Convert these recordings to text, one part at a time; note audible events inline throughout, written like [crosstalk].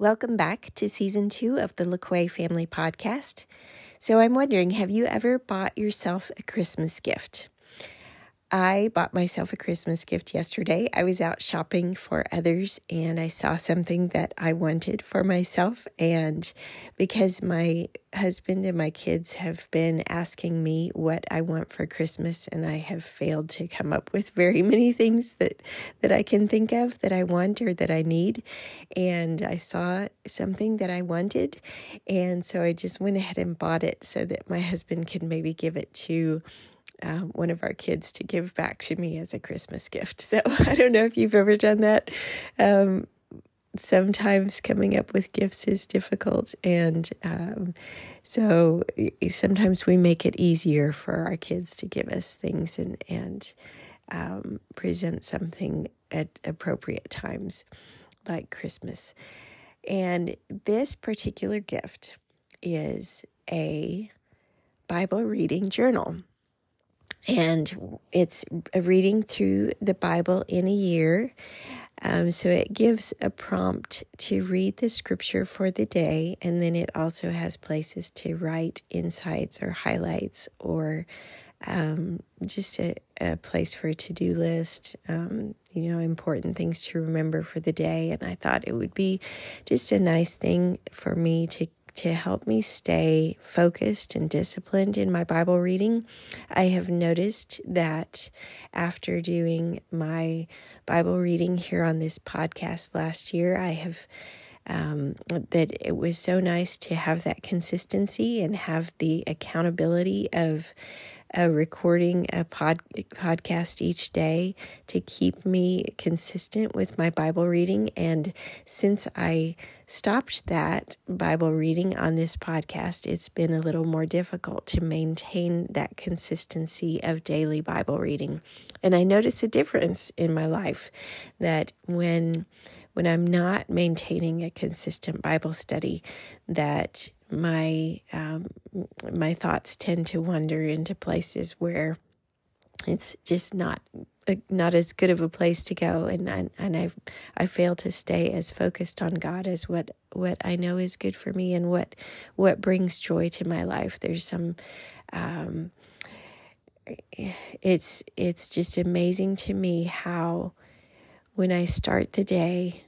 Welcome back to season two of the LaQuay Family Podcast. So, I'm wondering have you ever bought yourself a Christmas gift? I bought myself a Christmas gift yesterday. I was out shopping for others and I saw something that I wanted for myself. And because my husband and my kids have been asking me what I want for Christmas, and I have failed to come up with very [laughs] many things that, that I can think of that I want or that I need. And I saw something that I wanted. And so I just went ahead and bought it so that my husband could maybe give it to uh, one of our kids to give back to me as a Christmas gift. [laughs] So I don't know if you've ever done that. Um, sometimes coming up with gifts is difficult. And um, so sometimes we make it easier for our kids to give us things and, and um, present something at appropriate times, like Christmas. And this particular gift is a Bible reading journal and it's a reading through the Bible in a year. Um, so it gives a prompt to read the scripture for the day, and then it also has places to write insights or highlights or um, just a, a, place for a to do list, um, you know, important things to remember for the day. And I thought it would be just a nice thing for me to to help me stay focused and disciplined in my Bible reading. I have noticed that after doing my Bible reading here on this podcast last year, I have. Um, that it was so nice to have that consistency and have the accountability of uh, recording a pod, podcast each day to keep me consistent with my Bible reading. And since I stopped that Bible reading on this podcast, it's been a little more difficult to maintain that consistency of daily Bible reading. And I notice a difference in my life that when when I'm not maintaining a consistent Bible study, that my um, my thoughts tend to wander into places where it's just not not as good of a place to go. And I, and I I fail to stay as focused on God as what what I know is good for me and what what brings joy to my life. There's some um, it's it's just amazing to me how when I start the day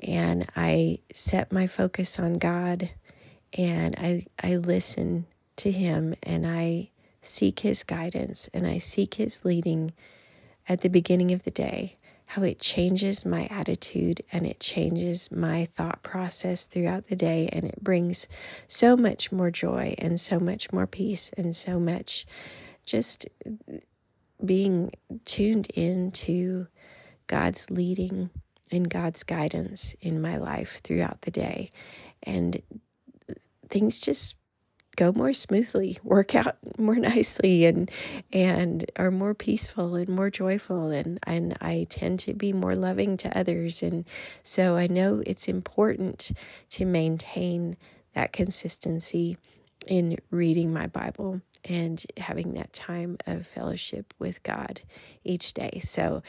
and I set my focus on God and I I listen to him and I seek his guidance and I seek his leading at the beginning of the day, how it changes my attitude and it changes my thought process throughout the day. And it brings so much more joy and so much more peace and so much just being tuned into God's leading and God's guidance in my life throughout the day. And things just go more smoothly, work out more [laughs] nicely and and are more peaceful and more joyful and and I tend to be more loving to others and so I know it's important to maintain that consistency in reading my Bible and having that time of fellowship with God each day. So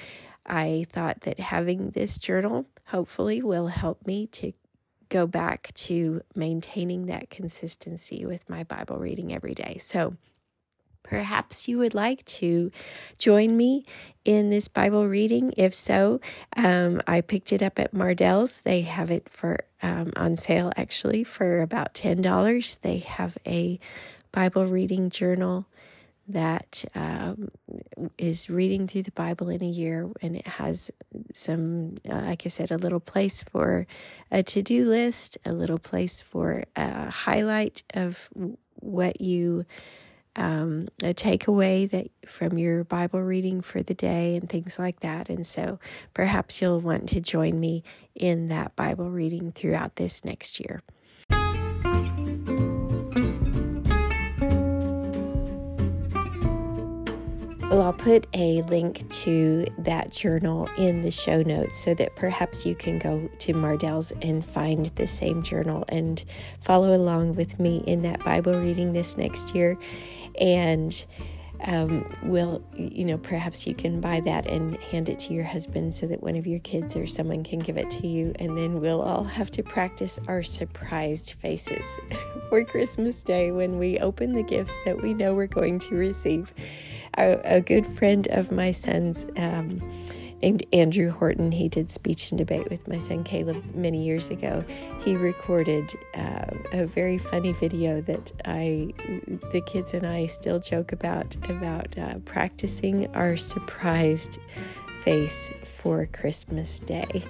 I thought that having this journal hopefully will help me to go back to maintaining that consistency with my Bible reading every day. So, Perhaps you would like to join me in this Bible reading. If so, um, I picked it up at Mardel's. They have it for um, on sale actually for about ten dollars. They have a Bible reading journal that um, is reading through the Bible in a year, and it has some, uh, like I said, a little place for a to do list, a little place for a highlight of what you um, a takeaway that from your Bible reading for the day and things like that. And so perhaps you'll want to join me in that Bible reading throughout this next year. Well, I'll put a link to that journal in the show notes so that perhaps you can go to Mardel's and find the same journal and follow along with me in that Bible reading this next year. And um, will, you know, perhaps you can buy that and hand it to your husband so that one of your kids or someone can give it to you. And then we'll all have to practice our surprised faces [laughs] for Christmas Day when we open the gifts that we know we're going to receive. A, a good friend of my son's, um, named Andrew Horton. He did speech and debate with my son Caleb many years ago. He recorded uh, a very funny video that I, the kids and I, still joke about about uh, practicing our surprised face for Christmas Day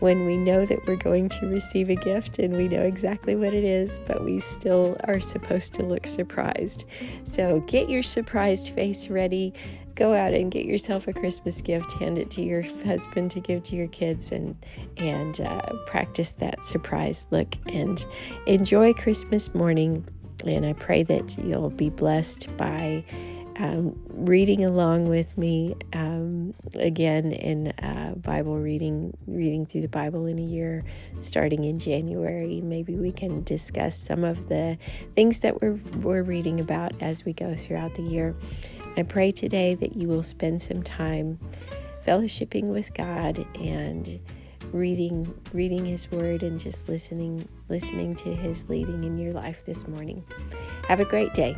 when we know that we're going to receive a gift and we know exactly what it is, but we still are supposed to look surprised. So get your surprised face ready go out and get yourself a Christmas gift, hand it to your husband to give to your kids, and and uh, practice that surprise look and enjoy Christmas morning. And I pray that you'll be blessed by. Um, reading along with me um, again in uh, Bible reading, reading through the Bible in a year, starting in January. Maybe we can discuss some of the things that we're, we're reading about as we go throughout the year. I pray today that you will spend some time fellowshipping with God and reading reading his word and just listening listening to his leading in your life this morning. Have a great day.